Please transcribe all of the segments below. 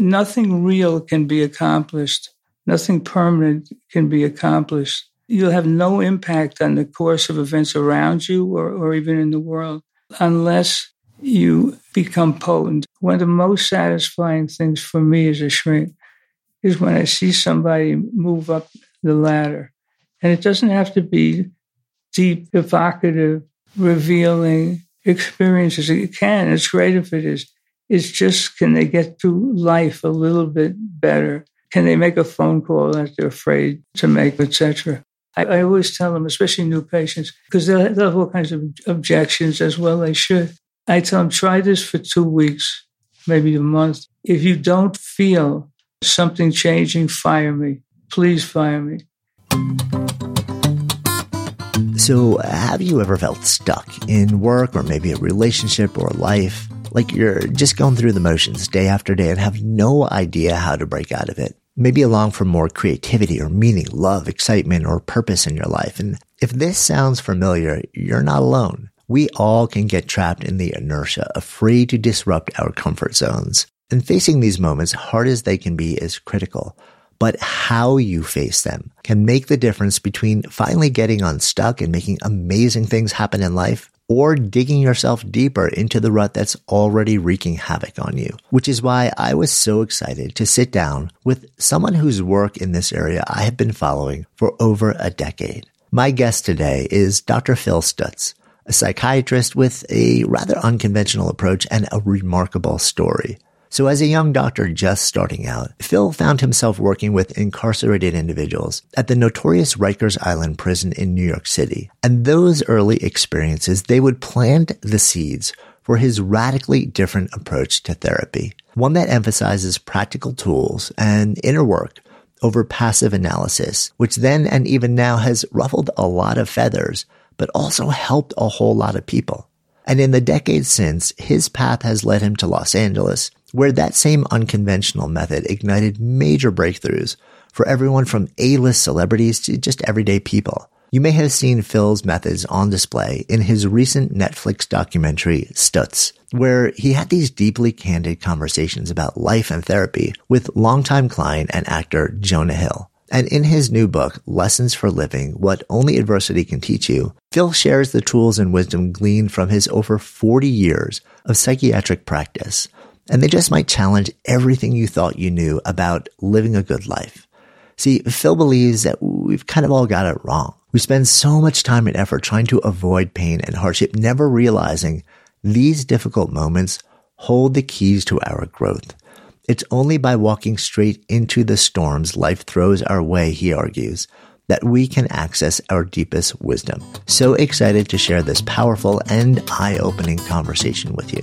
nothing real can be accomplished, nothing permanent can be accomplished. You'll have no impact on the course of events around you or, or even in the world unless you become potent. One of the most satisfying things for me as a shrink is when I see somebody move up the ladder. And it doesn't have to be deep, evocative, revealing experiences. It can. It's great if it is. It's just can they get through life a little bit better? Can they make a phone call that they're afraid to make, etc. I, I, always tell them, especially new patients, because they'll have all kinds of objections as well. They should. I tell them, try this for two weeks, maybe a month. If you don't feel something changing, fire me. Please fire me. So, have you ever felt stuck in work or maybe a relationship or life? Like you're just going through the motions day after day and have no idea how to break out of it? Maybe along for more creativity or meaning, love, excitement, or purpose in your life. And if this sounds familiar, you're not alone. We all can get trapped in the inertia, afraid to disrupt our comfort zones. And facing these moments, hard as they can be, is critical. But how you face them can make the difference between finally getting unstuck and making amazing things happen in life or digging yourself deeper into the rut that's already wreaking havoc on you. Which is why I was so excited to sit down with someone whose work in this area I have been following for over a decade. My guest today is Dr. Phil Stutz, a psychiatrist with a rather unconventional approach and a remarkable story. So as a young doctor just starting out, Phil found himself working with incarcerated individuals at the notorious Rikers Island prison in New York City. And those early experiences, they would plant the seeds for his radically different approach to therapy. One that emphasizes practical tools and inner work over passive analysis, which then and even now has ruffled a lot of feathers, but also helped a whole lot of people. And in the decades since, his path has led him to Los Angeles, where that same unconventional method ignited major breakthroughs for everyone from A-list celebrities to just everyday people. You may have seen Phil's methods on display in his recent Netflix documentary, Stutz, where he had these deeply candid conversations about life and therapy with longtime client and actor Jonah Hill. And in his new book, Lessons for Living, What Only Adversity Can Teach You, Phil shares the tools and wisdom gleaned from his over 40 years of psychiatric practice. And they just might challenge everything you thought you knew about living a good life. See, Phil believes that we've kind of all got it wrong. We spend so much time and effort trying to avoid pain and hardship, never realizing these difficult moments hold the keys to our growth. It's only by walking straight into the storms life throws our way, he argues, that we can access our deepest wisdom. So excited to share this powerful and eye opening conversation with you.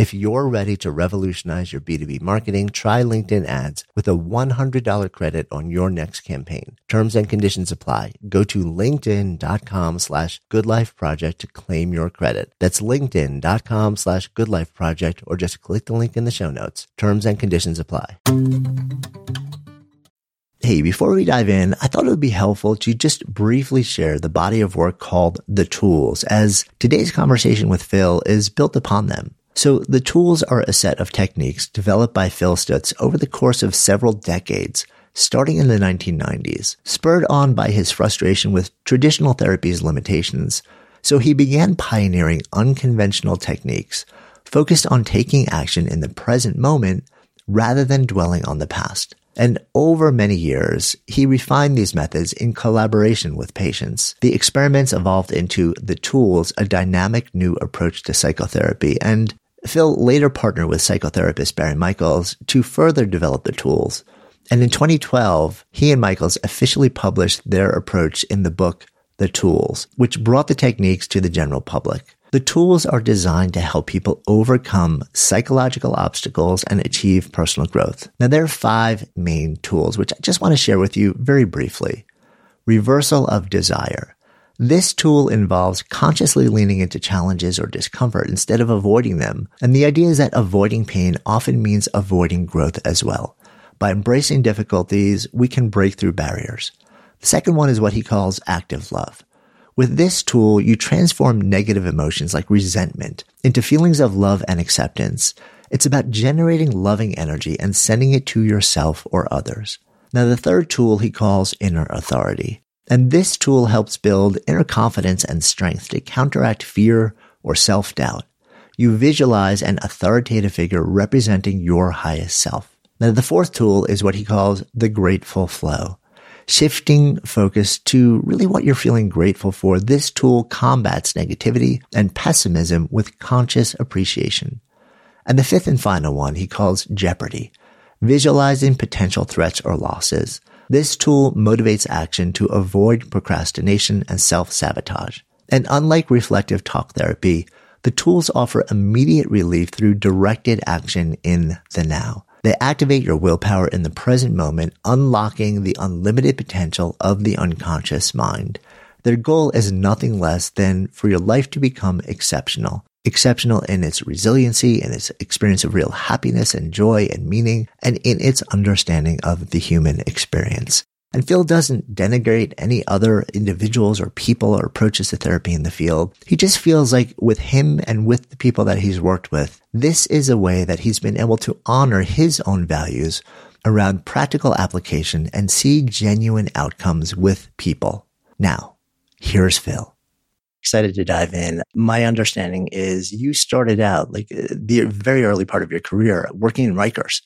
If you're ready to revolutionize your B2B marketing, try LinkedIn ads with a $100 credit on your next campaign. Terms and conditions apply. Go to linkedin.com slash goodlifeproject to claim your credit. That's linkedin.com slash goodlifeproject or just click the link in the show notes. Terms and conditions apply. Hey, before we dive in, I thought it would be helpful to just briefly share the body of work called The Tools, as today's conversation with Phil is built upon them. So the tools are a set of techniques developed by Phil Stutz over the course of several decades, starting in the 1990s, spurred on by his frustration with traditional therapy's limitations. So he began pioneering unconventional techniques focused on taking action in the present moment rather than dwelling on the past. And over many years, he refined these methods in collaboration with patients. The experiments evolved into the tools, a dynamic new approach to psychotherapy. And Phil later partnered with psychotherapist Barry Michaels to further develop the tools. And in 2012, he and Michaels officially published their approach in the book, The Tools, which brought the techniques to the general public. The tools are designed to help people overcome psychological obstacles and achieve personal growth. Now, there are five main tools, which I just want to share with you very briefly. Reversal of desire. This tool involves consciously leaning into challenges or discomfort instead of avoiding them. And the idea is that avoiding pain often means avoiding growth as well. By embracing difficulties, we can break through barriers. The second one is what he calls active love. With this tool, you transform negative emotions like resentment into feelings of love and acceptance. It's about generating loving energy and sending it to yourself or others. Now, the third tool he calls inner authority. And this tool helps build inner confidence and strength to counteract fear or self doubt. You visualize an authoritative figure representing your highest self. Now, the fourth tool is what he calls the grateful flow shifting focus to really what you're feeling grateful for. This tool combats negativity and pessimism with conscious appreciation. And the fifth and final one he calls jeopardy, visualizing potential threats or losses. This tool motivates action to avoid procrastination and self-sabotage. And unlike reflective talk therapy, the tools offer immediate relief through directed action in the now. They activate your willpower in the present moment, unlocking the unlimited potential of the unconscious mind. Their goal is nothing less than for your life to become exceptional. Exceptional in its resiliency, in its experience of real happiness and joy and meaning, and in its understanding of the human experience. And Phil doesn't denigrate any other individuals or people or approaches to therapy in the field. He just feels like with him and with the people that he's worked with, this is a way that he's been able to honor his own values around practical application and see genuine outcomes with people. Now, here's Phil. Excited to dive in. My understanding is you started out like uh, the very early part of your career working in Rikers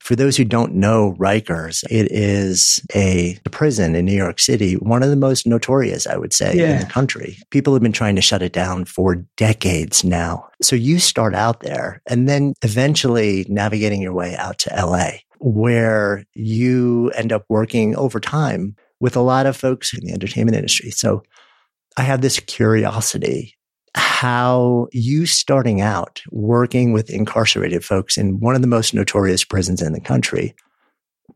for those who don't know Rikers, it is a prison in New York City, one of the most notorious, I would say, yeah. in the country. People have been trying to shut it down for decades now. So you start out there and then eventually navigating your way out to LA, where you end up working over time with a lot of folks in the entertainment industry. So I have this curiosity how you starting out working with incarcerated folks in one of the most notorious prisons in the country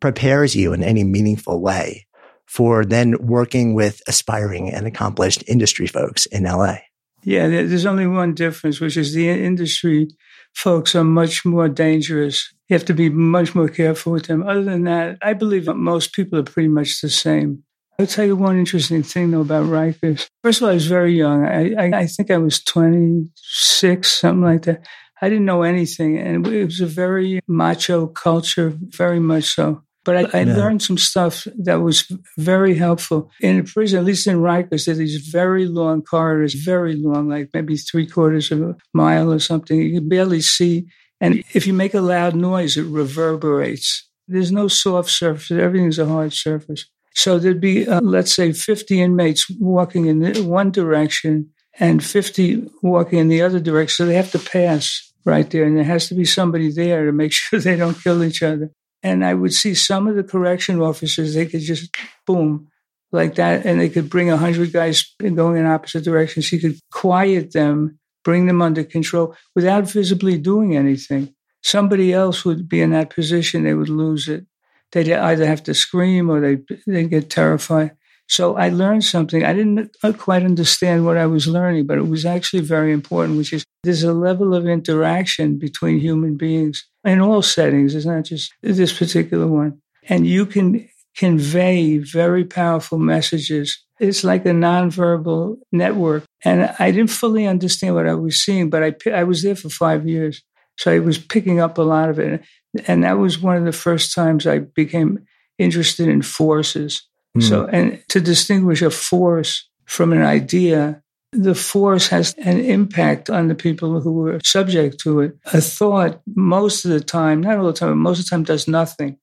prepares you in any meaningful way for then working with aspiring and accomplished industry folks in LA. Yeah, there's only one difference, which is the industry folks are much more dangerous. You have to be much more careful with them. Other than that, I believe that most people are pretty much the same. I'll tell you one interesting thing though about Rikers. First of all, I was very young. I, I, I think I was 26, something like that. I didn't know anything. And it was a very macho culture, very much so. But I, I yeah. learned some stuff that was very helpful. In a prison, at least in Rikers, there are these very long corridors, very long, like maybe three quarters of a mile or something. You can barely see. And if you make a loud noise, it reverberates. There's no soft surface. Everything's a hard surface. So there'd be, uh, let's say, 50 inmates walking in one direction and 50 walking in the other direction. So they have to pass right there. And there has to be somebody there to make sure they don't kill each other. And I would see some of the correction officers, they could just boom like that. And they could bring a hundred guys going in opposite directions. He could quiet them, bring them under control without visibly doing anything. Somebody else would be in that position. They would lose it. They'd either have to scream or they they'd get terrified. So I learned something. I didn't uh, quite understand what I was learning, but it was actually very important, which is there's a level of interaction between human beings in all settings. It's not just this particular one. And you can convey very powerful messages. It's like a nonverbal network. And I didn't fully understand what I was seeing, but I, I was there for five years. So I was picking up a lot of it. And that was one of the first times I became interested in forces Mm. So, and to distinguish a force from an idea, the force has an impact on the people who are subject to it. A thought, most of the time, not all the time, but most of the time, does nothing.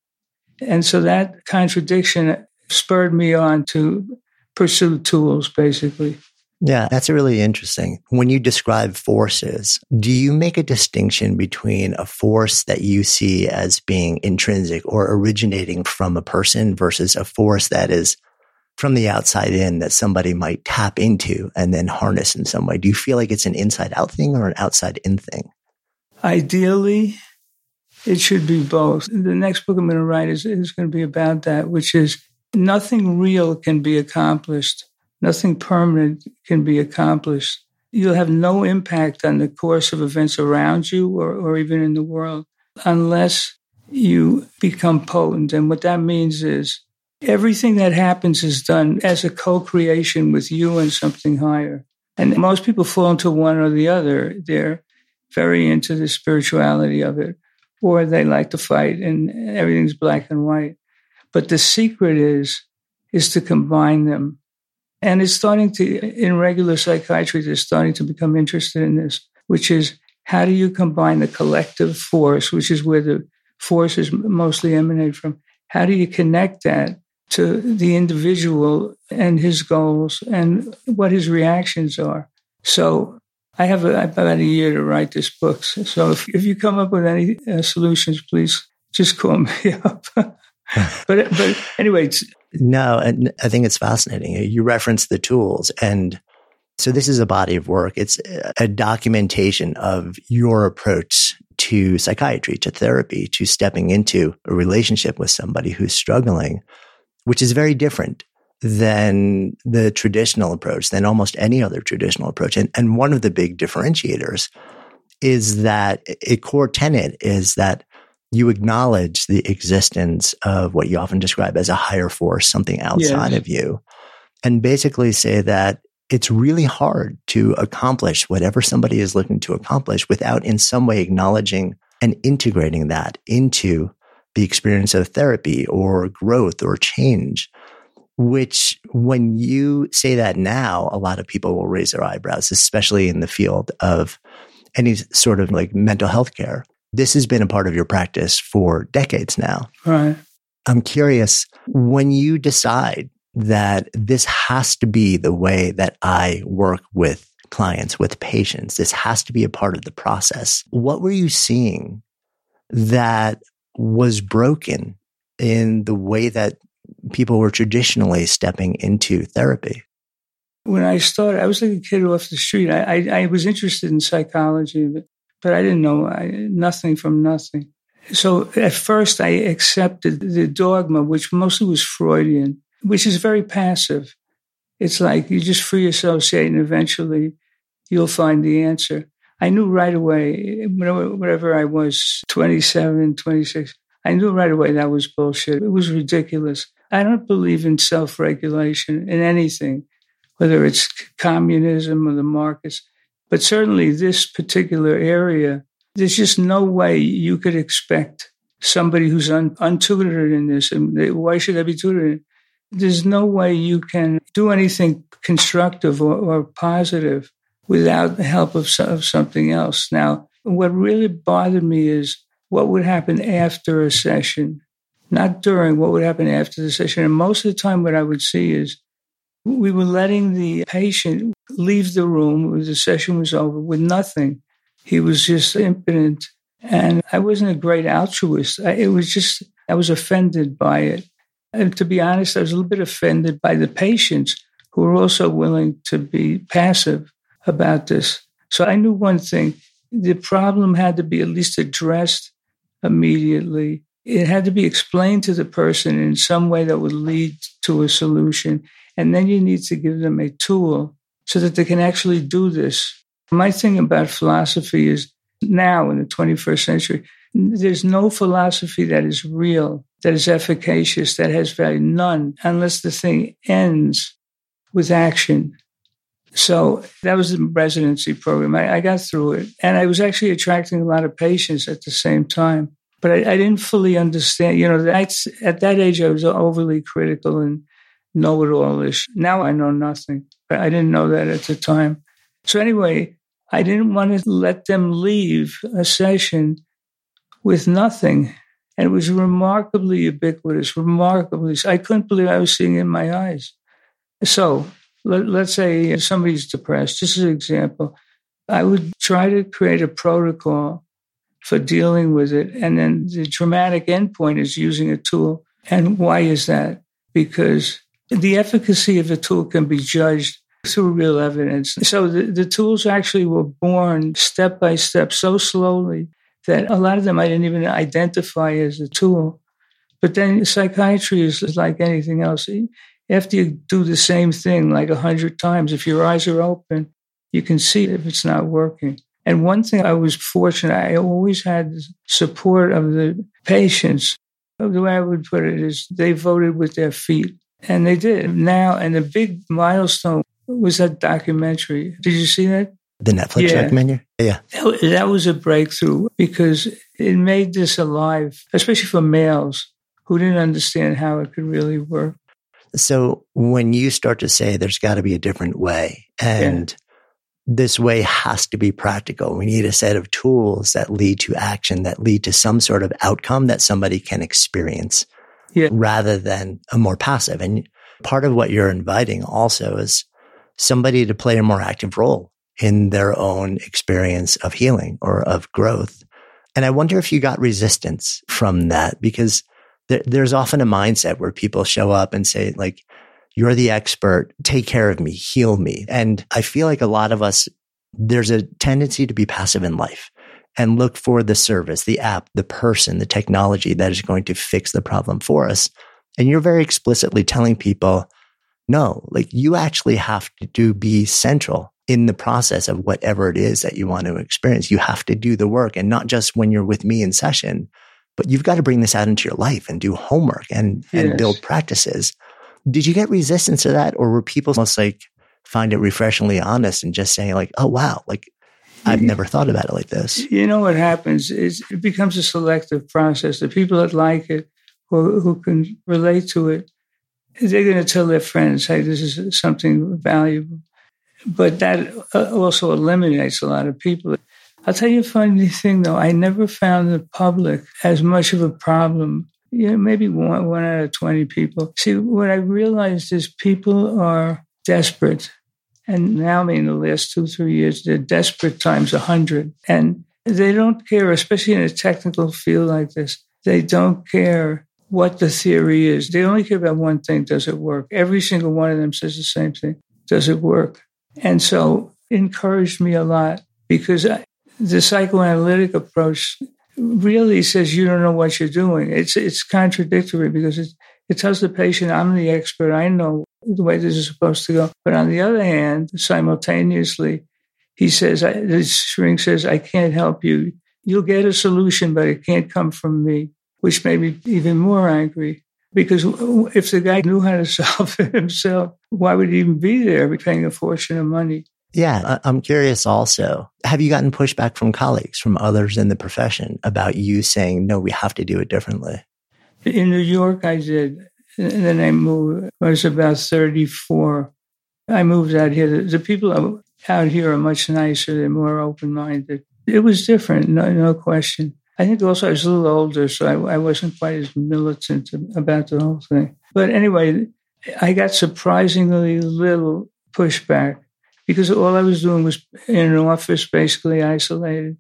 And so that contradiction spurred me on to pursue tools, basically. Yeah, that's really interesting. When you describe forces, do you make a distinction between a force that you see as being intrinsic or originating from a person versus a force that is from the outside in that somebody might tap into and then harness in some way? Do you feel like it's an inside out thing or an outside in thing? Ideally, it should be both. The next book I'm going to write is, is going to be about that, which is nothing real can be accomplished Nothing permanent can be accomplished. You'll have no impact on the course of events around you or, or even in the world unless you become potent. And what that means is everything that happens is done as a co creation with you and something higher. And most people fall into one or the other. They're very into the spirituality of it, or they like to fight and everything's black and white. But the secret is, is to combine them and it's starting to, in regular psychiatry, they're starting to become interested in this, which is how do you combine the collective force, which is where the forces mostly emanate from? How do you connect that to the individual and his goals and what his reactions are? So I have about a year to write this book. So if, you come up with any uh, solutions, please just call me up. but but anyway, no, and I think it's fascinating. You reference the tools and so this is a body of work. It's a documentation of your approach to psychiatry, to therapy, to stepping into a relationship with somebody who's struggling, which is very different than the traditional approach, than almost any other traditional approach. And, and one of the big differentiators is that a core tenet is that you acknowledge the existence of what you often describe as a higher force, something outside yes. of you, and basically say that it's really hard to accomplish whatever somebody is looking to accomplish without in some way acknowledging and integrating that into the experience of therapy or growth or change. Which, when you say that now, a lot of people will raise their eyebrows, especially in the field of any sort of like mental health care this has been a part of your practice for decades now. Right. I'm curious when you decide that this has to be the way that I work with clients, with patients, this has to be a part of the process. What were you seeing that was broken in the way that people were traditionally stepping into therapy? When I started, I was like a kid off the street. I, I, I was interested in psychology, but but I didn't know I, nothing from nothing. So at first I accepted the dogma, which mostly was Freudian, which is very passive. It's like you just free say, and eventually you'll find the answer. I knew right away, whatever I was, 27, 26, I knew right away that was bullshit. It was ridiculous. I don't believe in self regulation in anything, whether it's communism or the markets. But certainly, this particular area there's just no way you could expect somebody who's un- untutored in this, and they, why should I be tutored? There's no way you can do anything constructive or, or positive without the help of, of something else. Now, what really bothered me is what would happen after a session, not during, what would happen after the session. And most of the time, what I would see is we were letting the patient leave the room, the session was over, with nothing. He was just impotent. And I wasn't a great altruist. I, it was just, I was offended by it. And to be honest, I was a little bit offended by the patients who were also willing to be passive about this. So I knew one thing the problem had to be at least addressed immediately. It had to be explained to the person in some way that would lead to a solution. And then you need to give them a tool so that they can actually do this. My thing about philosophy is now in the 21st century, there's no philosophy that is real, that is efficacious, that has value. None, unless the thing ends with action. So that was the residency program. I, I, got through it. And I was actually attracting a lot of patients at the same time. But I, I didn't fully understand. You know, that's, at that age, I was overly critical and know it allish. Now I know nothing. But I didn't know that at the time. So anyway, I didn't want to let them leave a session with nothing. And it was remarkably ubiquitous, remarkably. I couldn't believe I was seeing it in my eyes. So let, us say somebody's depressed, just as an example, I would try to create a protocol for dealing with it. And then the dramatic endpoint is using a tool. And why is that? Because the efficacy of a tool can be judged through real evidence. So the, the tools actually were born step by step so slowly that a lot of them I didn't even identify as a tool. But then psychiatry is like anything else after you do the same thing like a hundred times, if your eyes are open, you can see if it's not working. And one thing I was fortunate, I always had support of the patients. The way I would put it is they voted with their feet. And they did. Now, and the big milestone was that documentary. Did you see that? The Netflix yeah. documentary? Yeah. That was a breakthrough because it made this alive, especially for males who didn't understand how it could really work. So when you start to say there's got to be a different way and yeah. this way has to be practical, we need a set of tools that lead to action, that lead to some sort of outcome that somebody can experience yeah. rather than a more passive. And part of what you're inviting also is somebody to play a more active role in their own experience of healing or of growth. And I wonder if you got resistance from that because there, there's often a mindset where people show up and say, like, you're the expert, take care of me, heal me. And I feel like a lot of us, there's a tendency to be passive in life and look for the service, the app, the person, the technology that is going to fix the problem for us. And you're very explicitly telling people, no, like you actually have to do be central in the process of whatever it is that you want to experience. You have to do the work and not just when you're with me in session, but you've got to bring this out into your life and do homework and, yes. and build practices. Did you get resistance to that? Or were people almost like find it refreshingly honest and just saying like, oh, wow, like I've never thought about it like this. You know what happens is it becomes a selective process. The people that like it or who can relate to it, they're going to tell their friends, hey, this is something valuable. But that uh, also eliminates a lot of people. I'll tell you a funny thing though. I never found the public as much of a problem. You know, maybe one, one out of 20 people. See, what I realized is people are desperate. And now, I mean, the last two, three years, they're desperate times a hundred. And they don't care, especially in a technical field like this, they don't care what the theory is. They only care about one thing does it work? Every single one of them says the same thing does it work? And so encouraged me a lot because I, the psychoanalytic approach really says you don't know what you're doing. It's it's contradictory because it it tells the patient I'm the expert. I know the way this is supposed to go. But on the other hand, simultaneously, he says the shrink says I can't help you. You'll get a solution, but it can't come from me, which made me even more angry. Because if the guy knew how to solve it himself, why would he even be there paying a fortune of money? Yeah, I'm curious also. Have you gotten pushback from colleagues, from others in the profession about you saying, no, we have to do it differently? In New York, I did. And then I moved, I was about 34. I moved out here. The people out here are much nicer. They're more open minded. It was different, no, no question. I think also I was a little older, so I, I wasn't quite as militant about the whole thing. But anyway, I got surprisingly little pushback because all I was doing was in an office, basically isolated.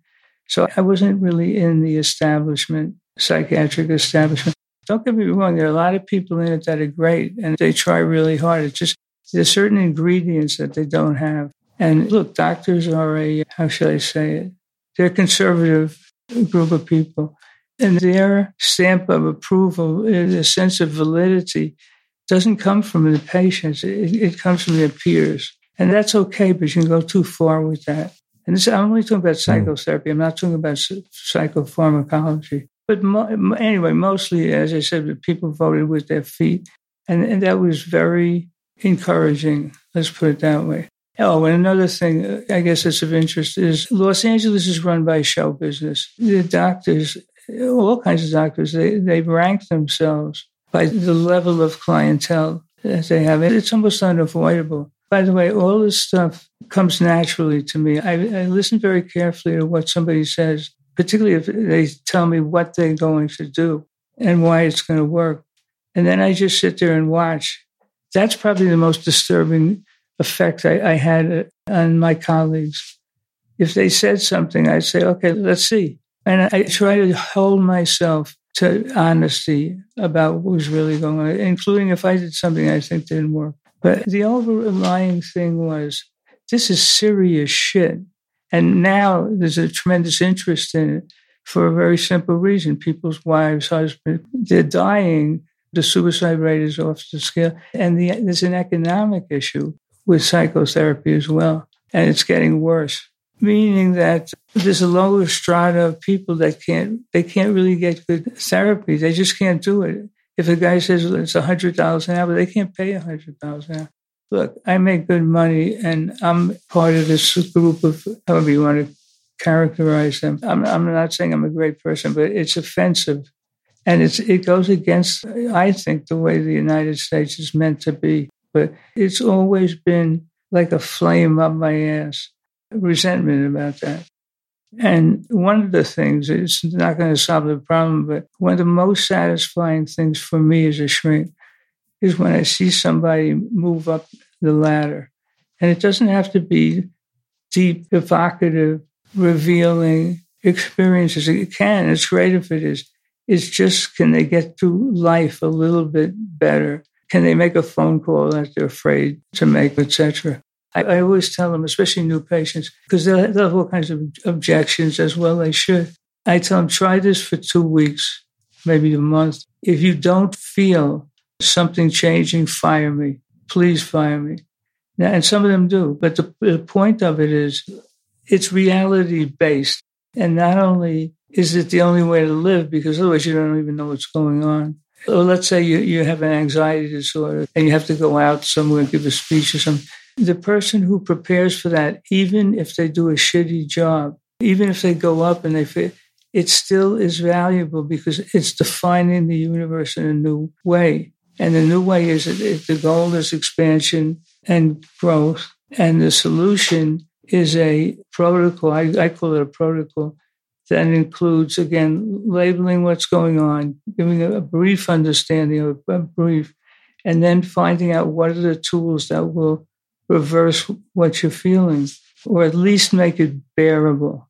So I wasn't really in the establishment, psychiatric establishment. Don't get me wrong, there are a lot of people in it that are great and they try really hard. It's just there's certain ingredients that they don't have. And look, doctors are a, how should I say it? They're a conservative group of people. And their stamp of approval, their sense of validity, doesn't come from the patients. It, it comes from their peers. And that's okay, but you can go too far with that. And this, I'm only talking about hmm. psychotherapy. I'm not talking about psychopharmacology. But mo- anyway, mostly, as I said, the people voted with their feet. And, and that was very encouraging. Let's put it that way. Oh, and another thing uh, I guess that's of interest is Los Angeles is run by show business. The doctors, all kinds of doctors, they, they rank themselves by the level of clientele that they have. It's almost unavoidable. By the way, all this stuff comes naturally to me. I, I listen very carefully to what somebody says, particularly if they tell me what they're going to do and why it's going to work. And then I just sit there and watch. That's probably the most disturbing effect I, I had uh, on my colleagues. If they said something, I'd say, okay, let's see. And I try to hold myself to honesty about what was really going on, including if I did something I think didn't work. But the overlying thing was this is serious shit. And now there's a tremendous interest in it for a very simple reason. People's wives, husbands, they're dying. The suicide rate is off the scale. And the, there's an economic issue with psychotherapy as well. And it's getting worse, meaning that there's a lower strata of people that can't, they can't really get good therapy. They just can't do it. If a guy says it's a hundred dollars an hour, they can't pay a hundred dollars an hour. Look, I make good money, and I'm part of this group of however you want to characterize them. I'm, I'm not saying I'm a great person, but it's offensive, and it's it goes against I think the way the United States is meant to be. But it's always been like a flame up my ass, resentment about that. And one of the things, it's not going to solve the problem, but one of the most satisfying things for me as a shrink is when I see somebody move up the ladder. And it doesn't have to be deep, evocative, revealing experiences. It can, it's great if it is. It's just can they get through life a little bit better? Can they make a phone call that they're afraid to make, etc.? I, I always tell them, especially new patients, because they'll, they'll have all kinds of objections as well. They should. I tell them, try this for two weeks, maybe a month. If you don't feel something changing, fire me. Please fire me. Now, and some of them do. But the, the point of it is it's reality based. And not only is it the only way to live, because otherwise you don't even know what's going on. Or let's say you, you have an anxiety disorder and you have to go out somewhere and give a speech or something the person who prepares for that, even if they do a shitty job, even if they go up and they fit, it still is valuable because it's defining the universe in a new way. And the new way is that the goal is expansion and growth. And the solution is a protocol. I, I call it a protocol that includes, again, labeling what's going on, giving a, a brief understanding of a brief, and then finding out what are the tools that will reverse what you're feeling or at least make it bearable.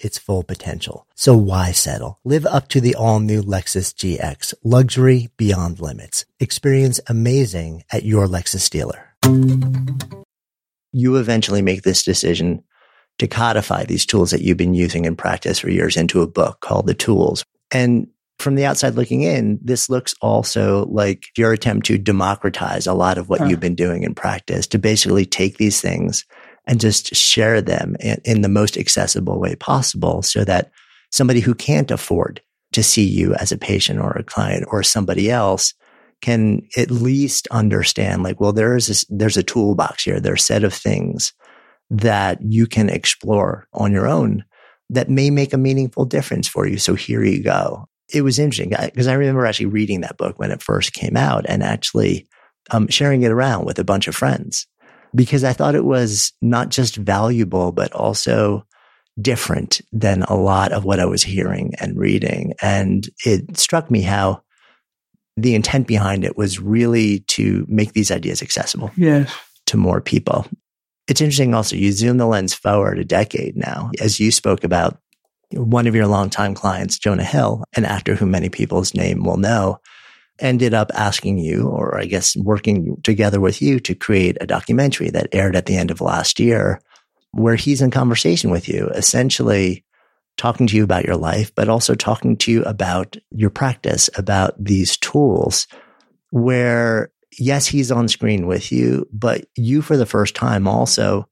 its full potential. So why settle? Live up to the all new Lexus GX, luxury beyond limits. Experience amazing at your Lexus dealer. You eventually make this decision to codify these tools that you've been using in practice for years into a book called The Tools. And from the outside looking in, this looks also like your attempt to democratize a lot of what huh. you've been doing in practice to basically take these things and just share them in, in, the most accessible way possible so that somebody who can't afford to see you as a patient or a client or somebody else can at least understand like, well, there is this, there's a toolbox here. There's a set of things that you can explore on your own that may make a meaningful difference for you. So here you go it was interesting because I remember actually reading that book when it first came out and actually um, sharing it around with a bunch of friends because I thought it was not just valuable, but also different than a lot of what I was hearing and reading. And it struck me how the intent behind it was really to make these ideas accessible yes. to more people. It's interesting also, you zoom the lens forward a decade now, as you spoke about one of your longtime clients, Jonah Hill, an actor who many people's name will know, ended up asking you, or I guess working together with you to create a documentary that aired at the end of last year, where he's in conversation with you, essentially talking to you about your life, but also talking to you about your practice, about these tools where yes, he's on screen with you, but you for the first time also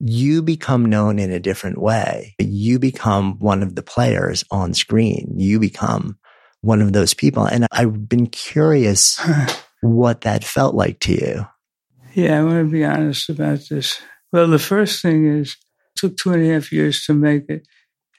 you become known in a different way. You become one of the players on screen. You become one of those people. And I've been curious what that felt like to you. Yeah, I want to be honest about this. Well, the first thing is it took two and a half years to make it.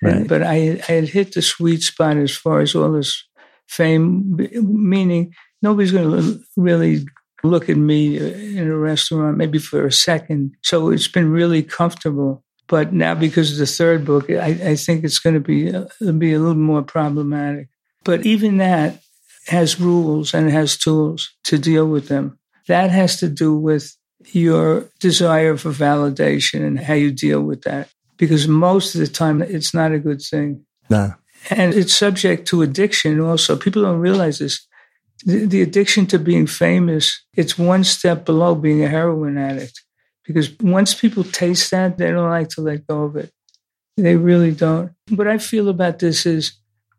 Right. And, but I, I had hit the sweet spot as far as all this fame, meaning nobody's going to really look at me in a restaurant, maybe for a second. So it's been really comfortable. But now, because of the third book, I, I think it's going to be uh, be a little more problematic. But even that has rules and has tools to deal with them. That has to do with your desire for validation and how you deal with that. Because most of the time, it's not a good thing. No. And it's subject to addiction also. People don't realize this the, the addiction to being famous, it's one step below being a heroin addict. Because once people taste that, they don't like to let go of it. They really don't. What I feel about this is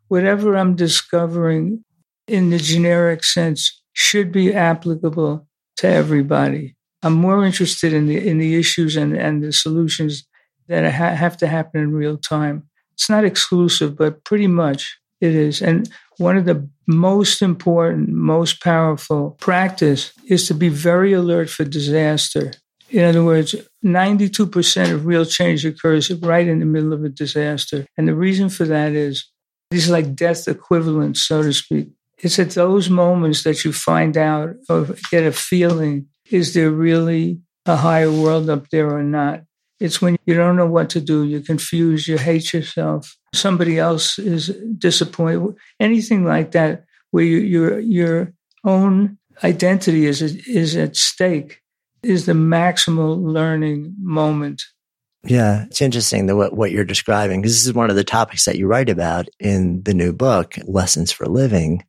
whatever I'm discovering in the generic sense should be applicable to everybody. I'm more interested in the in the issues and, and the solutions that ha- have to happen in real time. It's not exclusive, but pretty much it is. And one of the most important, most powerful practice is to be very alert for disaster. In other words, 92% of real change occurs right in the middle of a disaster. And the reason for that is are like death equivalents, so to speak. It's at those moments that you find out or get a feeling is there really a higher world up there or not? It's when you don't know what to do, you're confused, you hate yourself, somebody else is disappointed, anything like that, where you, your your own identity is is at stake, is the maximal learning moment. Yeah, it's interesting that what, what you're describing, because this is one of the topics that you write about in the new book, Lessons for Living.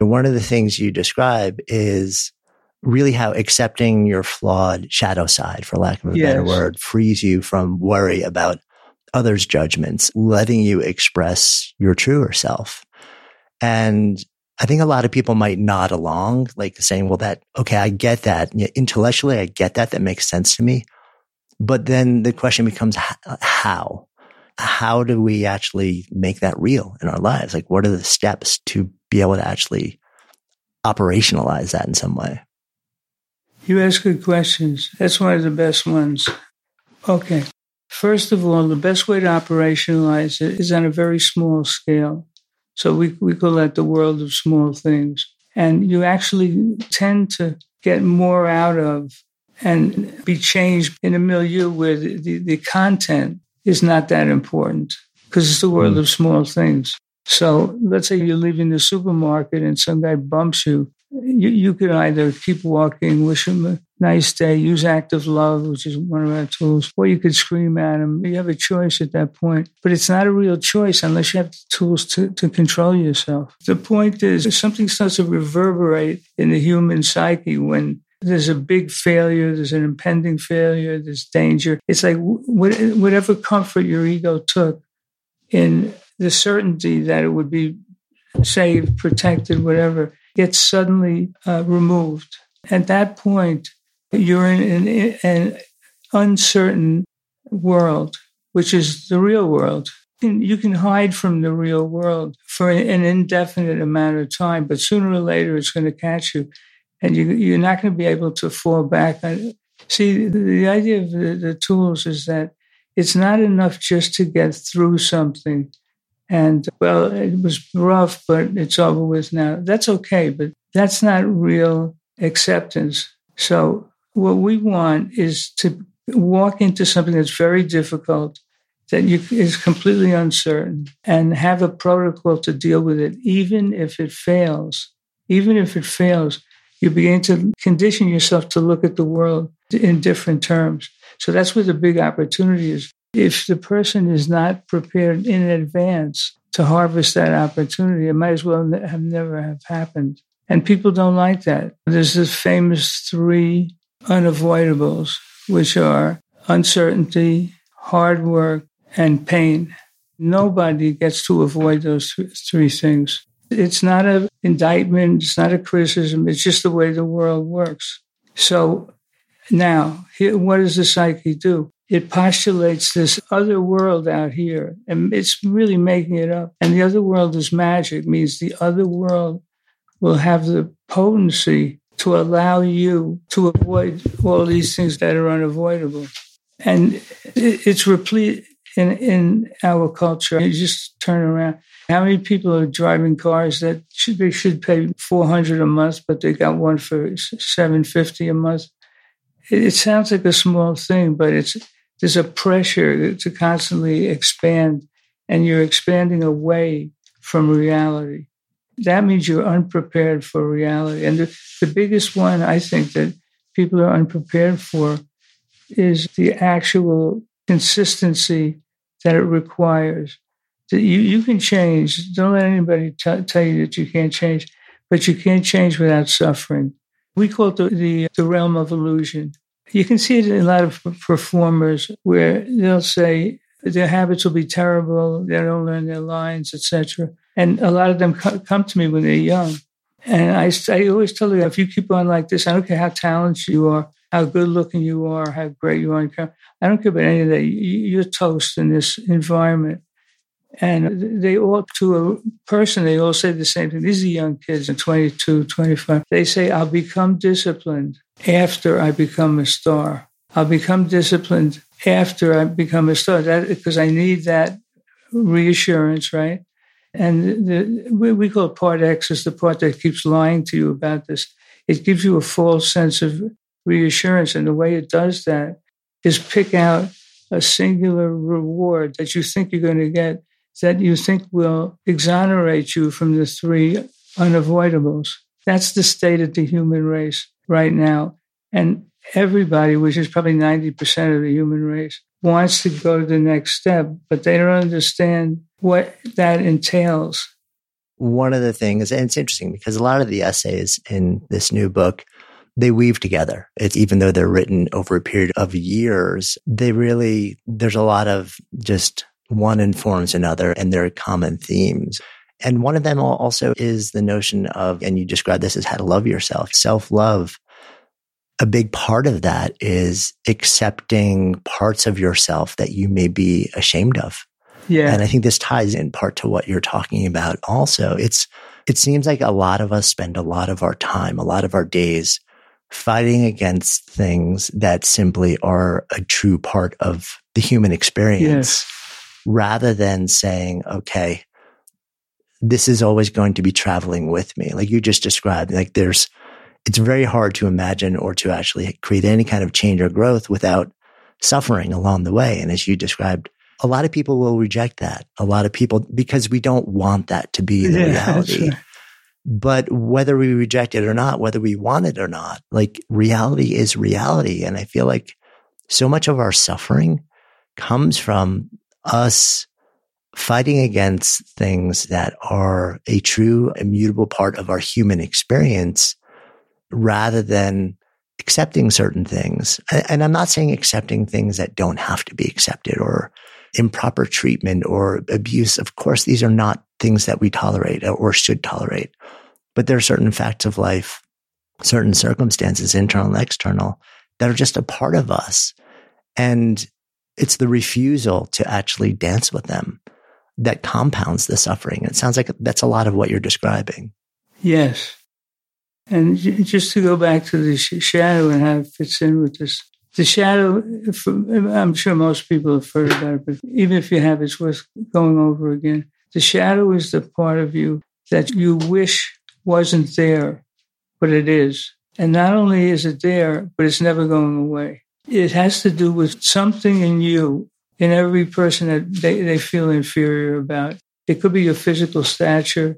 And one of the things you describe is really how accepting your flawed shadow side, for lack of a yes. better word, frees you from worry about others' judgments, letting you express your truer self. And I think a lot of people might nod along, like saying, well, that, okay, I get that. Intellectually, I get that. That makes sense to me. But then the question becomes uh, how? How do we actually make that real in our lives? Like, what are the steps to be able to actually operationalize that in some way? You ask good questions. That's one of the best ones. Okay. First of all, the best way to operationalize it is on a very small scale. So we, we call that the world of small things. And you actually tend to get more out of and be changed in a milieu where the, the, the content is not that important because it's the world mm. of small things. So let's say you're leaving the supermarket and some guy bumps you you, you could either keep walking, wish him a nice day, use active love, which is one of our tools, or you could scream at him. You have a choice at that point, but it's not a real choice unless you have the tools to, to control yourself. The point is, something starts to reverberate in the human psyche when there's a big failure, there's an impending failure, there's danger. It's like whatever comfort your ego took in the certainty that it would be saved, protected, whatever gets suddenly uh, removed. At that point, you're in, in an uncertain world, which is the real world. You can hide from the real world for an indefinite amount of time, but sooner or later it's going to catch you, and you, are not going to be able to fall back. See, the idea of the, the tools is that it's not enough just to get through something and well, it was rough, but it's over with now. That's okay, but that's not real acceptance. So, what we want is to walk into something that's very difficult, that you, is completely uncertain, and have a protocol to deal with it, even if it fails. Even if it fails, you begin to condition yourself to look at the world in different terms. So that's where the big opportunity is. If the person is not prepared in advance to harvest that opportunity, it might as well have never have happened. And people don't like that. There's this famous three unavoidables, which are uncertainty, hard work, and pain. Nobody gets to avoid those three things. It's not an indictment, it's not a criticism, it's just the way the world works. So now, here, what does the psyche do? it postulates this other world out here, and it's really making it up. And the other world is magic, means the other world will have the potency to allow you to avoid all these things that are unavoidable. And it's replete in, in our culture. You just turn around. How many people are driving cars that should, they should pay 400 a month, but they got one for 750 a month? It, it sounds like a small thing, but it's there's a pressure to constantly expand, and you're expanding away from reality. That means you're unprepared for reality. And the, the biggest one I think that people are unprepared for is the actual consistency that it requires. You, you can change. Don't let anybody t- tell you that you can't change, but you can't change without suffering. We call it the, the, the realm of illusion. You can see it in a lot of performers where they'll say their habits will be terrible, they don't learn their lines, etc. And a lot of them come to me when they're young. And I, I always tell them, if you keep on like this, I don't care how talented you are, how good looking you are, how great you are. I don't care about any of that. You're toast in this environment. And they all, to a person, they all say the same thing. These are young kids, in 22, 25. They say, I'll become disciplined after I become a star. I'll become disciplined after I become a star because I need that reassurance, right? And the, we, we call part X is the part that keeps lying to you about this. It gives you a false sense of reassurance. And the way it does that is pick out a singular reward that you think you're going to get that you think will exonerate you from the three unavoidables. That's the state of the human race right now. And everybody, which is probably 90% of the human race, wants to go to the next step, but they don't understand what that entails. One of the things, and it's interesting because a lot of the essays in this new book, they weave together. It's even though they're written over a period of years, they really, there's a lot of just one informs another and there are common themes. And one of them also is the notion of, and you describe this as how to love yourself, self love. A big part of that is accepting parts of yourself that you may be ashamed of. Yeah. And I think this ties in part to what you're talking about also. It's, it seems like a lot of us spend a lot of our time, a lot of our days fighting against things that simply are a true part of the human experience. Yes rather than saying, okay, this is always going to be traveling with me. Like you just described, like there's, it's very hard to imagine or to actually create any kind of change or growth without suffering along the way. And as you described, a lot of people will reject that. A lot of people, because we don't want that to be the yeah, reality. Right. But whether we reject it or not, whether we want it or not, like reality is reality. And I feel like so much of our suffering comes from us fighting against things that are a true immutable part of our human experience rather than accepting certain things. And I'm not saying accepting things that don't have to be accepted or improper treatment or abuse. Of course, these are not things that we tolerate or should tolerate, but there are certain facts of life, certain circumstances, internal and external, that are just a part of us. And it's the refusal to actually dance with them that compounds the suffering. It sounds like that's a lot of what you're describing. Yes. And just to go back to the shadow and how it fits in with this, the shadow, I'm sure most people have heard about it, but even if you have, it's worth going over again. The shadow is the part of you that you wish wasn't there, but it is. And not only is it there, but it's never going away. It has to do with something in you, in every person that they, they feel inferior about. It could be your physical stature.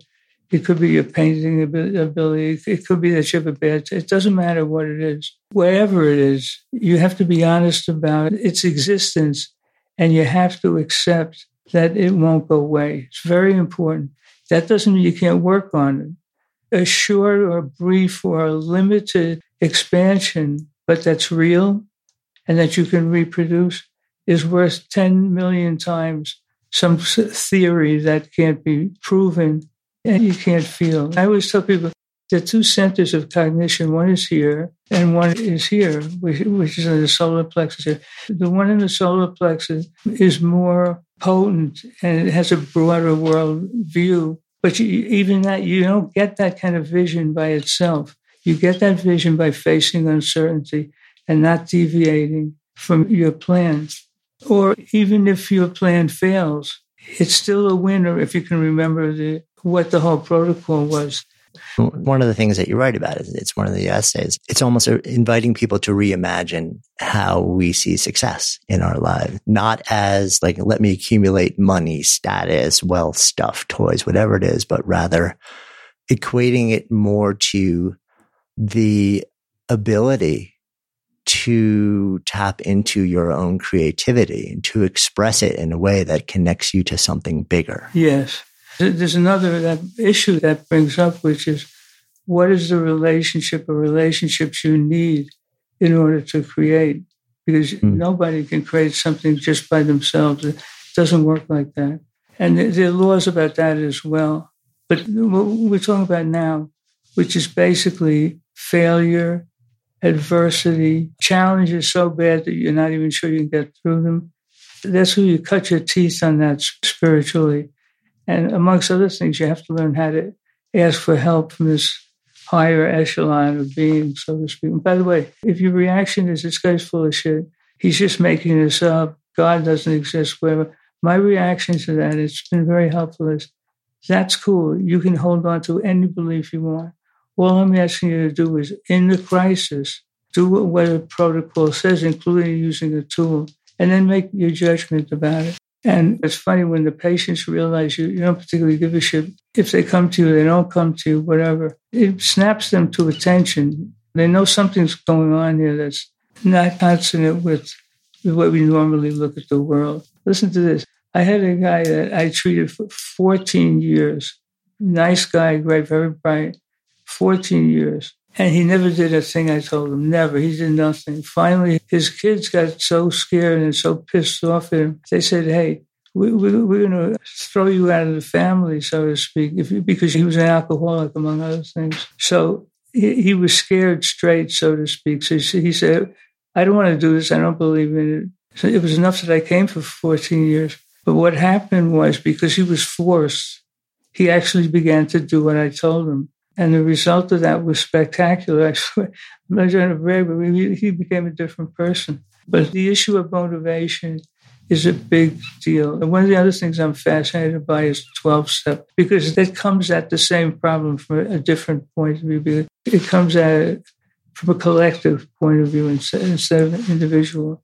It could be your painting ability. It could be that you have a bad. It doesn't matter what it is. Whatever it is, you have to be honest about its existence, and you have to accept that it won't go away. It's very important. That doesn't mean you can't work on it. A short or brief or limited expansion, but that's real and that you can reproduce is worth 10 million times some theory that can't be proven and you can't feel. I always tell people the two centers of cognition, one is here and one is here, which, which is in the solar plexus. The one in the solar plexus is more potent and it has a broader world view. But you, even that, you don't get that kind of vision by itself. You get that vision by facing uncertainty and not deviating from your plan. Or even if your plan fails, it's still a winner if you can remember the, what the whole protocol was. One of the things that you write about is it's one of the essays. It's almost inviting people to reimagine how we see success in our lives, not as like, let me accumulate money, status, wealth, stuff, toys, whatever it is, but rather equating it more to the ability to tap into your own creativity and to express it in a way that connects you to something bigger. Yes. There's another that issue that brings up, which is what is the relationship or relationships you need in order to create? Because mm. nobody can create something just by themselves. It doesn't work like that. And there are laws about that as well. But what we're talking about now, which is basically failure adversity, challenges so bad that you're not even sure you can get through them. that's where you cut your teeth on that spiritually. And amongst other things, you have to learn how to ask for help from this higher echelon of being, so to speak. And by the way, if your reaction is this guy's full of shit, he's just making this up, God doesn't exist, whatever. My reaction to that, it's been very helpful, is that's cool. You can hold on to any belief you want. All I'm asking you to do is, in the crisis, do what a protocol says, including using a tool, and then make your judgment about it. And it's funny when the patients realize you, you don't particularly give a shit. If they come to you, they don't come to you, whatever. It snaps them to attention. They know something's going on here that's not consonant with the way we normally look at the world. Listen to this. I had a guy that I treated for 14 years. Nice guy, great, very bright. 14 years. And he never did a thing I told him. Never. He did nothing. Finally, his kids got so scared and so pissed off at him. They said, Hey, we, we, we're going to throw you out of the family, so to speak, if, because he was an alcoholic, among other things. So he, he was scared straight, so to speak. So he said, I don't want to do this. I don't believe in it. So it was enough that I came for 14 years. But what happened was because he was forced, he actually began to do what I told him. And the result of that was spectacular. Actually, but he became a different person. But the issue of motivation is a big deal. And one of the other things I'm fascinated by is 12 step because it comes at the same problem from a different point of view. It comes at it from a collective point of view instead of an individual.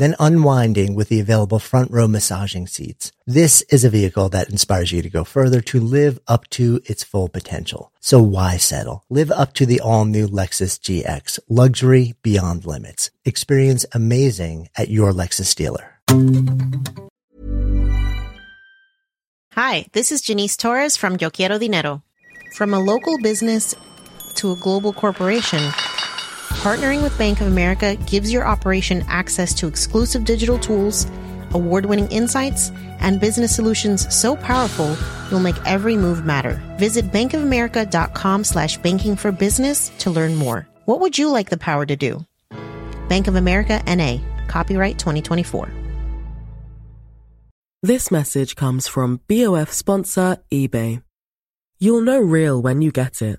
then unwinding with the available front row massaging seats. This is a vehicle that inspires you to go further to live up to its full potential. So why settle? Live up to the all new Lexus GX, luxury beyond limits. Experience amazing at your Lexus dealer. Hi, this is Janice Torres from Yo Quiero Dinero. From a local business to a global corporation, partnering with Bank of America gives your operation access to exclusive digital tools award winning insights, and business solutions so powerful you'll make every move matter. Visit bankofamerica.com slash banking for business to learn more. What would you like the power to do? Bank of America NA, copyright 2024. This message comes from BOF sponsor eBay. You'll know real when you get it.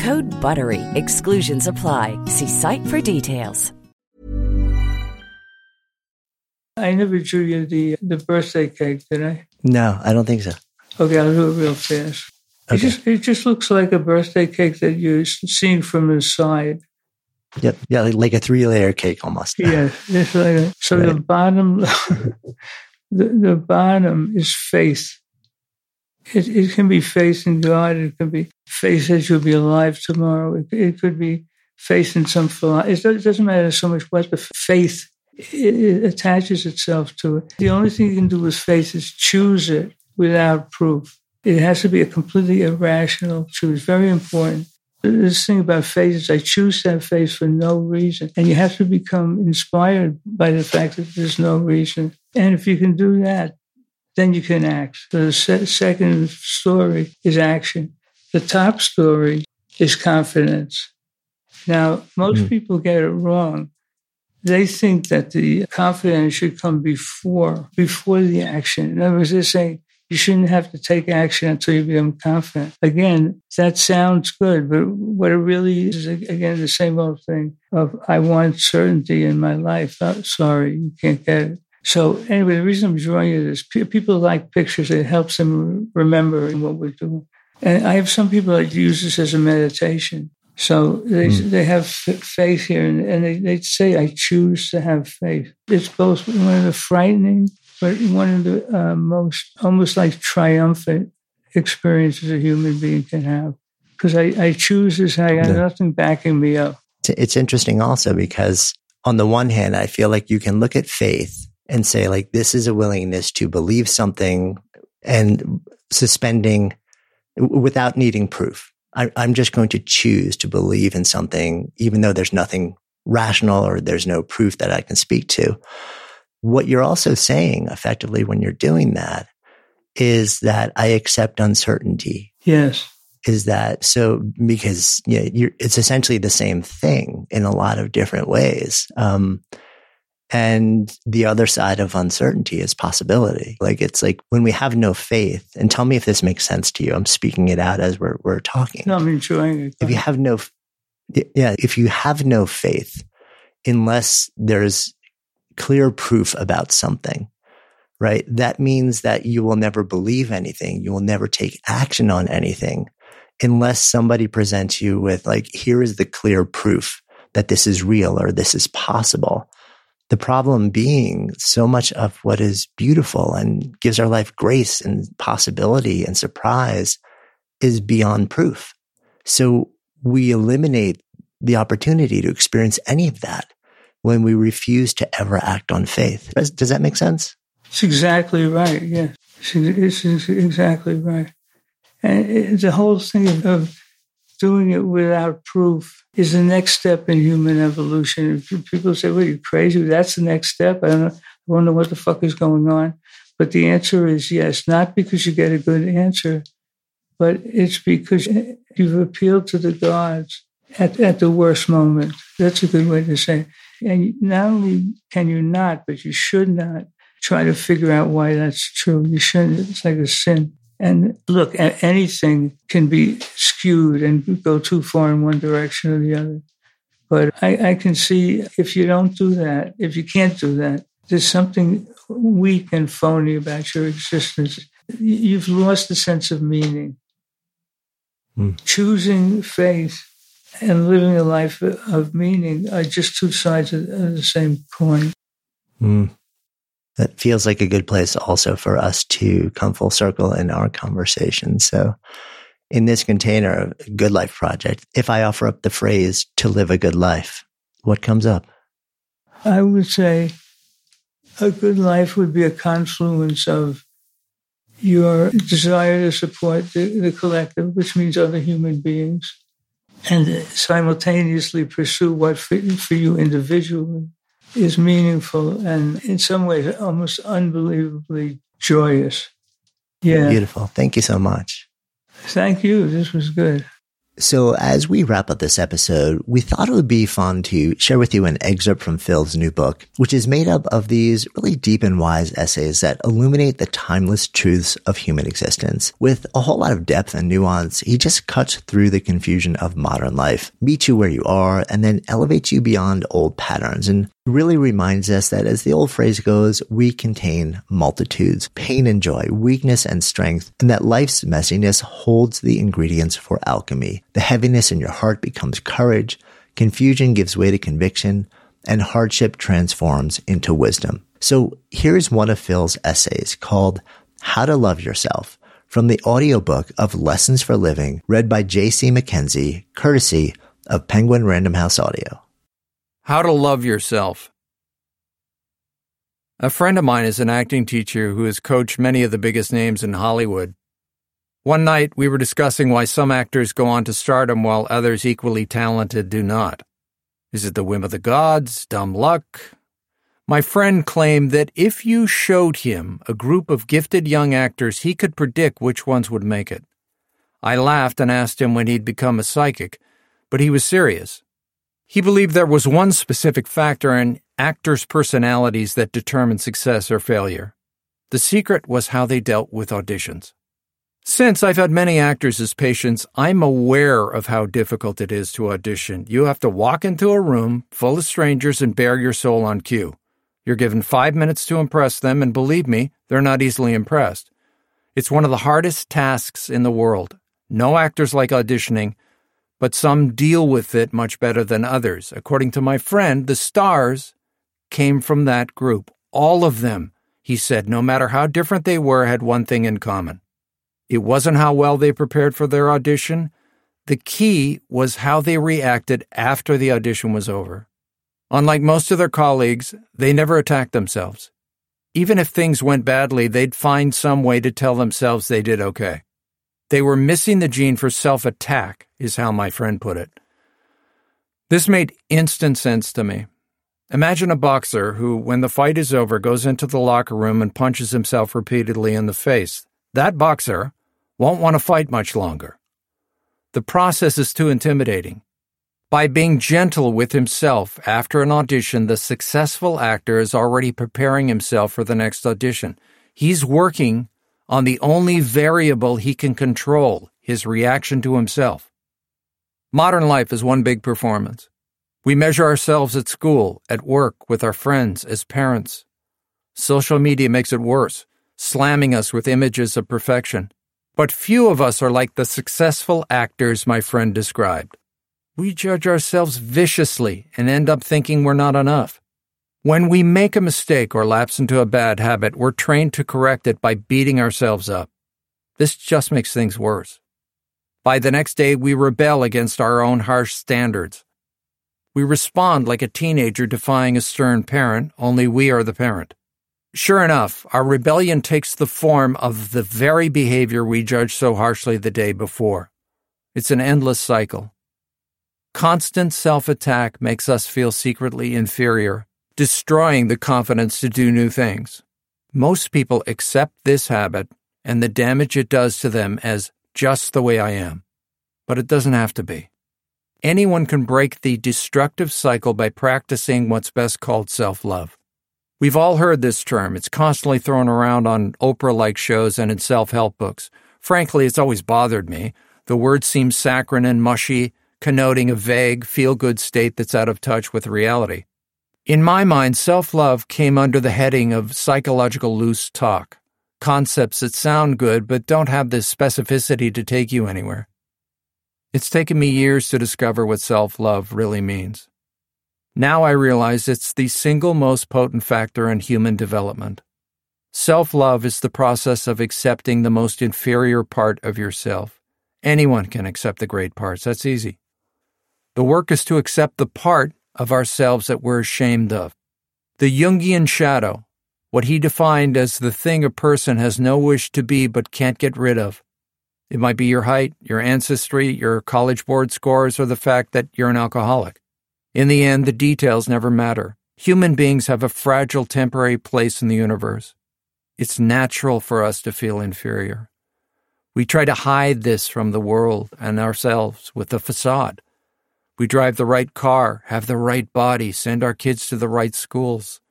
Code BUTTERY. Exclusions apply. See site for details. I never drew you the, the birthday cake, did I? No, I don't think so. Okay, I'll do it real fast. Okay. It, just, it just looks like a birthday cake that you're seeing from the side. Yep. Yeah, like, like a three layer cake almost. Yeah. It's like a, so right. the bottom, the, the bottom is faith. It, it can be faith in God. It can be faith that you'll be alive tomorrow. It, it could be faith in some philosophy. It doesn't matter so much what, but faith it, attaches itself to it. The only thing you can do with faith is choose it without proof. It has to be a completely irrational choice. Very important. This thing about faith is I choose to have faith for no reason. And you have to become inspired by the fact that there's no reason. And if you can do that, then you can act. So the se- second story is action. The top story is confidence. Now, most mm. people get it wrong. They think that the confidence should come before before the action. In other words, they're saying you shouldn't have to take action until you become confident. Again, that sounds good, but what it really is, again, the same old thing of I want certainty in my life. Oh, sorry, you can't get it. So anyway, the reason I'm drawing it is people like pictures. It helps them remember what we're doing. And I have some people that use this as a meditation. So they, mm. they have faith here and, and they, they say, I choose to have faith. It's both one of the frightening, but one of the uh, most almost like triumphant experiences a human being can have. Because I, I choose this, I got yeah. nothing backing me up. It's interesting also because on the one hand, I feel like you can look at faith and say, like, this is a willingness to believe something and suspending without needing proof. I, I'm just going to choose to believe in something, even though there's nothing rational or there's no proof that I can speak to. What you're also saying effectively when you're doing that is that I accept uncertainty. Yes. Is that so? Because you know, it's essentially the same thing in a lot of different ways. Um, and the other side of uncertainty is possibility. Like it's like when we have no faith, and tell me if this makes sense to you. I'm speaking it out as we're, we're talking. No, I'm enjoying it. If you have no, yeah, if you have no faith, unless there's clear proof about something, right? That means that you will never believe anything. You will never take action on anything unless somebody presents you with like, here is the clear proof that this is real or this is possible the problem being so much of what is beautiful and gives our life grace and possibility and surprise is beyond proof. So we eliminate the opportunity to experience any of that when we refuse to ever act on faith. Does, does that make sense? It's exactly right. Yes, it's, it's exactly right. And it's the whole thing of doing it without proof is the next step in human evolution. People say, well, you're crazy. That's the next step. I don't know. I don't what the fuck is going on. But the answer is yes, not because you get a good answer, but it's because you've appealed to the gods at, at the worst moment. That's a good way to say it. And not only can you not, but you should not try to figure out why that's true. You shouldn't. It's like a sin. And look, anything can be skewed and go too far in one direction or the other. But I, I, can see if you don't do that, if you can't do that, there's something weak and phony about your existence. You've lost the sense of meaning. Mm. Choosing faith and living a life of meaning are just two sides of the same coin. Mm that feels like a good place also for us to come full circle in our conversation. So in this container, of Good Life Project, if I offer up the phrase to live a good life, what comes up? I would say a good life would be a confluence of your desire to support the, the collective, which means other human beings, and simultaneously pursue what for, for you individually is meaningful and in some ways almost unbelievably joyous. Yeah. Beautiful. Thank you so much. Thank you. This was good. So as we wrap up this episode, we thought it would be fun to share with you an excerpt from Phil's new book, which is made up of these really deep and wise essays that illuminate the timeless truths of human existence. With a whole lot of depth and nuance, he just cuts through the confusion of modern life, meets you where you are, and then elevates you beyond old patterns and really reminds us that as the old phrase goes, we contain multitudes, pain and joy, weakness and strength, and that life's messiness holds the ingredients for alchemy. The heaviness in your heart becomes courage, confusion gives way to conviction, and hardship transforms into wisdom. So here's one of Phil's essays called How to Love Yourself from the audiobook of Lessons for Living, read by J.C. Mackenzie, courtesy of Penguin Random House Audio. How to love yourself. A friend of mine is an acting teacher who has coached many of the biggest names in Hollywood. One night, we were discussing why some actors go on to stardom while others equally talented do not. Is it the whim of the gods, dumb luck? My friend claimed that if you showed him a group of gifted young actors, he could predict which ones would make it. I laughed and asked him when he'd become a psychic, but he was serious. He believed there was one specific factor in actors' personalities that determined success or failure. The secret was how they dealt with auditions. Since I've had many actors as patients, I'm aware of how difficult it is to audition. You have to walk into a room full of strangers and bare your soul on cue. You're given five minutes to impress them, and believe me, they're not easily impressed. It's one of the hardest tasks in the world. No actors like auditioning, but some deal with it much better than others. According to my friend, the stars came from that group. All of them, he said, no matter how different they were, had one thing in common. It wasn't how well they prepared for their audition. The key was how they reacted after the audition was over. Unlike most of their colleagues, they never attacked themselves. Even if things went badly, they'd find some way to tell themselves they did okay. They were missing the gene for self attack, is how my friend put it. This made instant sense to me. Imagine a boxer who, when the fight is over, goes into the locker room and punches himself repeatedly in the face. That boxer won't want to fight much longer. The process is too intimidating. By being gentle with himself after an audition, the successful actor is already preparing himself for the next audition. He's working on the only variable he can control his reaction to himself. Modern life is one big performance. We measure ourselves at school, at work, with our friends, as parents. Social media makes it worse, slamming us with images of perfection. But few of us are like the successful actors my friend described. We judge ourselves viciously and end up thinking we're not enough. When we make a mistake or lapse into a bad habit, we're trained to correct it by beating ourselves up. This just makes things worse. By the next day, we rebel against our own harsh standards. We respond like a teenager defying a stern parent, only we are the parent. Sure enough, our rebellion takes the form of the very behavior we judged so harshly the day before. It's an endless cycle. Constant self attack makes us feel secretly inferior, destroying the confidence to do new things. Most people accept this habit and the damage it does to them as just the way I am. But it doesn't have to be. Anyone can break the destructive cycle by practicing what's best called self love. We've all heard this term. It's constantly thrown around on Oprah like shows and in self help books. Frankly, it's always bothered me. The word seems saccharine and mushy, connoting a vague, feel good state that's out of touch with reality. In my mind, self love came under the heading of psychological loose talk, concepts that sound good but don't have the specificity to take you anywhere. It's taken me years to discover what self love really means. Now I realize it's the single most potent factor in human development. Self love is the process of accepting the most inferior part of yourself. Anyone can accept the great parts, that's easy. The work is to accept the part of ourselves that we're ashamed of. The Jungian shadow, what he defined as the thing a person has no wish to be but can't get rid of. It might be your height, your ancestry, your college board scores, or the fact that you're an alcoholic. In the end, the details never matter. Human beings have a fragile temporary place in the universe. It's natural for us to feel inferior. We try to hide this from the world and ourselves with a facade. We drive the right car, have the right body, send our kids to the right schools.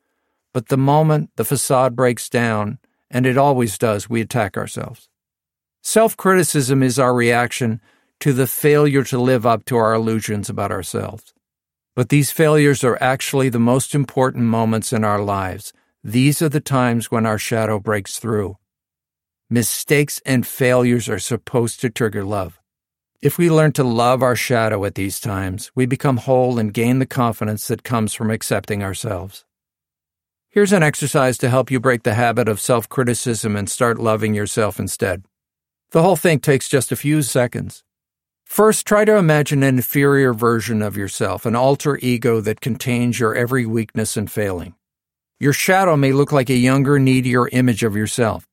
But the moment the facade breaks down, and it always does, we attack ourselves. Self criticism is our reaction to the failure to live up to our illusions about ourselves. But these failures are actually the most important moments in our lives. These are the times when our shadow breaks through. Mistakes and failures are supposed to trigger love. If we learn to love our shadow at these times, we become whole and gain the confidence that comes from accepting ourselves. Here's an exercise to help you break the habit of self criticism and start loving yourself instead. The whole thing takes just a few seconds. First, try to imagine an inferior version of yourself, an alter ego that contains your every weakness and failing. Your shadow may look like a younger, needier image of yourself.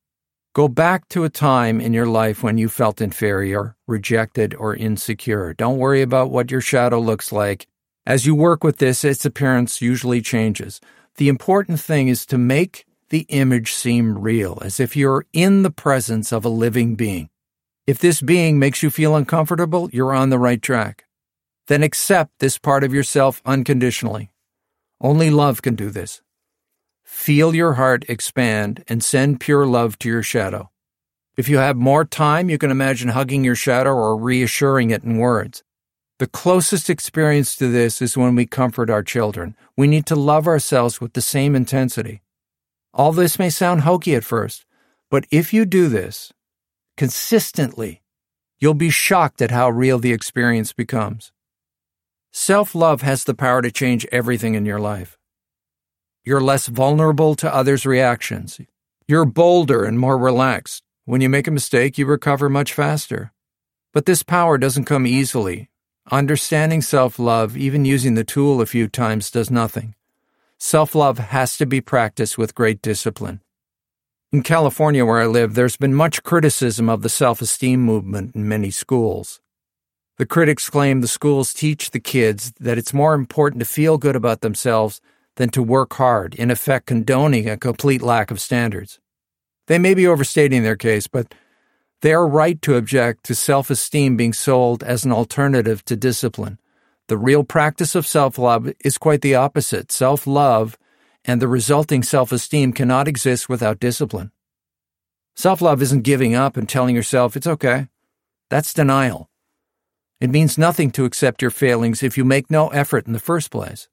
Go back to a time in your life when you felt inferior, rejected, or insecure. Don't worry about what your shadow looks like. As you work with this, its appearance usually changes. The important thing is to make the image seem real, as if you're in the presence of a living being. If this being makes you feel uncomfortable, you're on the right track. Then accept this part of yourself unconditionally. Only love can do this. Feel your heart expand and send pure love to your shadow. If you have more time, you can imagine hugging your shadow or reassuring it in words. The closest experience to this is when we comfort our children. We need to love ourselves with the same intensity. All this may sound hokey at first, but if you do this consistently, you'll be shocked at how real the experience becomes. Self love has the power to change everything in your life. You're less vulnerable to others' reactions. You're bolder and more relaxed. When you make a mistake, you recover much faster. But this power doesn't come easily. Understanding self love, even using the tool a few times, does nothing. Self love has to be practiced with great discipline. In California, where I live, there's been much criticism of the self esteem movement in many schools. The critics claim the schools teach the kids that it's more important to feel good about themselves than to work hard, in effect condoning a complete lack of standards. They may be overstating their case, but they are right to object to self esteem being sold as an alternative to discipline. The real practice of self love is quite the opposite. Self love and the resulting self esteem cannot exist without discipline. Self love isn't giving up and telling yourself it's okay. That's denial. It means nothing to accept your failings if you make no effort in the first place.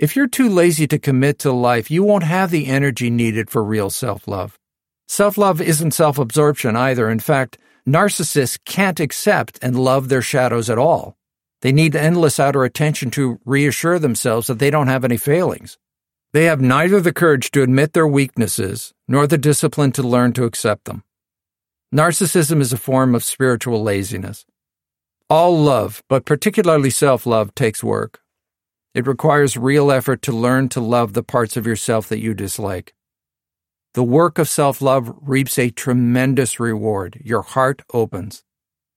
If you're too lazy to commit to life, you won't have the energy needed for real self love. Self love isn't self absorption either. In fact, narcissists can't accept and love their shadows at all. They need endless outer attention to reassure themselves that they don't have any failings. They have neither the courage to admit their weaknesses nor the discipline to learn to accept them. Narcissism is a form of spiritual laziness. All love, but particularly self love, takes work. It requires real effort to learn to love the parts of yourself that you dislike. The work of self love reaps a tremendous reward. Your heart opens.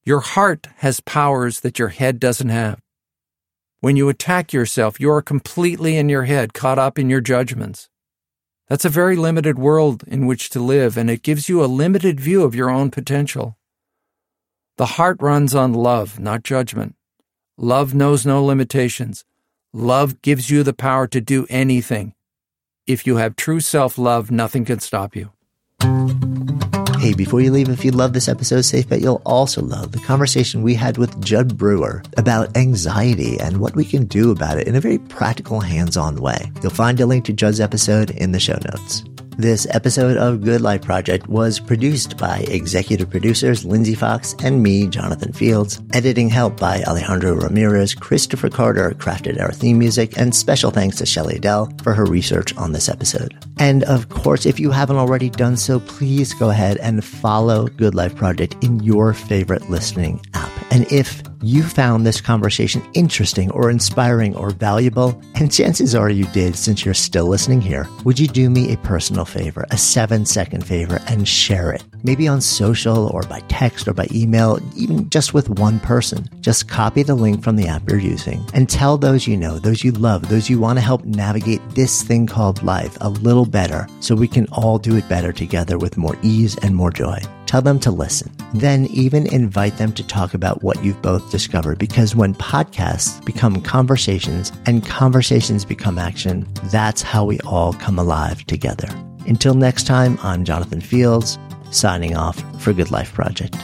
Your heart has powers that your head doesn't have. When you attack yourself, you are completely in your head, caught up in your judgments. That's a very limited world in which to live, and it gives you a limited view of your own potential. The heart runs on love, not judgment. Love knows no limitations. Love gives you the power to do anything. If you have true self love, nothing can stop you. Hey, before you leave, if you love this episode, safe bet you'll also love the conversation we had with Jud Brewer about anxiety and what we can do about it in a very practical, hands-on way. You'll find a link to Jud's episode in the show notes. This episode of Good Life Project was produced by executive producers Lindsay Fox and me, Jonathan Fields. Editing help by Alejandro Ramirez. Christopher Carter crafted our theme music, and special thanks to Shelley Adelle for her research on this episode. And of course, if you haven't already done so, please go ahead and follow Good Life Project in your favorite listening app. And if you found this conversation interesting or inspiring or valuable, and chances are you did since you're still listening here, would you do me a personal favor, a seven second favor, and share it? Maybe on social or by text or by email, even just with one person. Just copy the link from the app you're using and tell those you know, those you love, those you want to help navigate this thing called life a little better so we can all do it better together with more ease and more joy. Tell them to listen. Then even invite them to talk about what you've both discovered because when podcasts become conversations and conversations become action, that's how we all come alive together. Until next time, I'm Jonathan Fields, signing off for Good Life Project.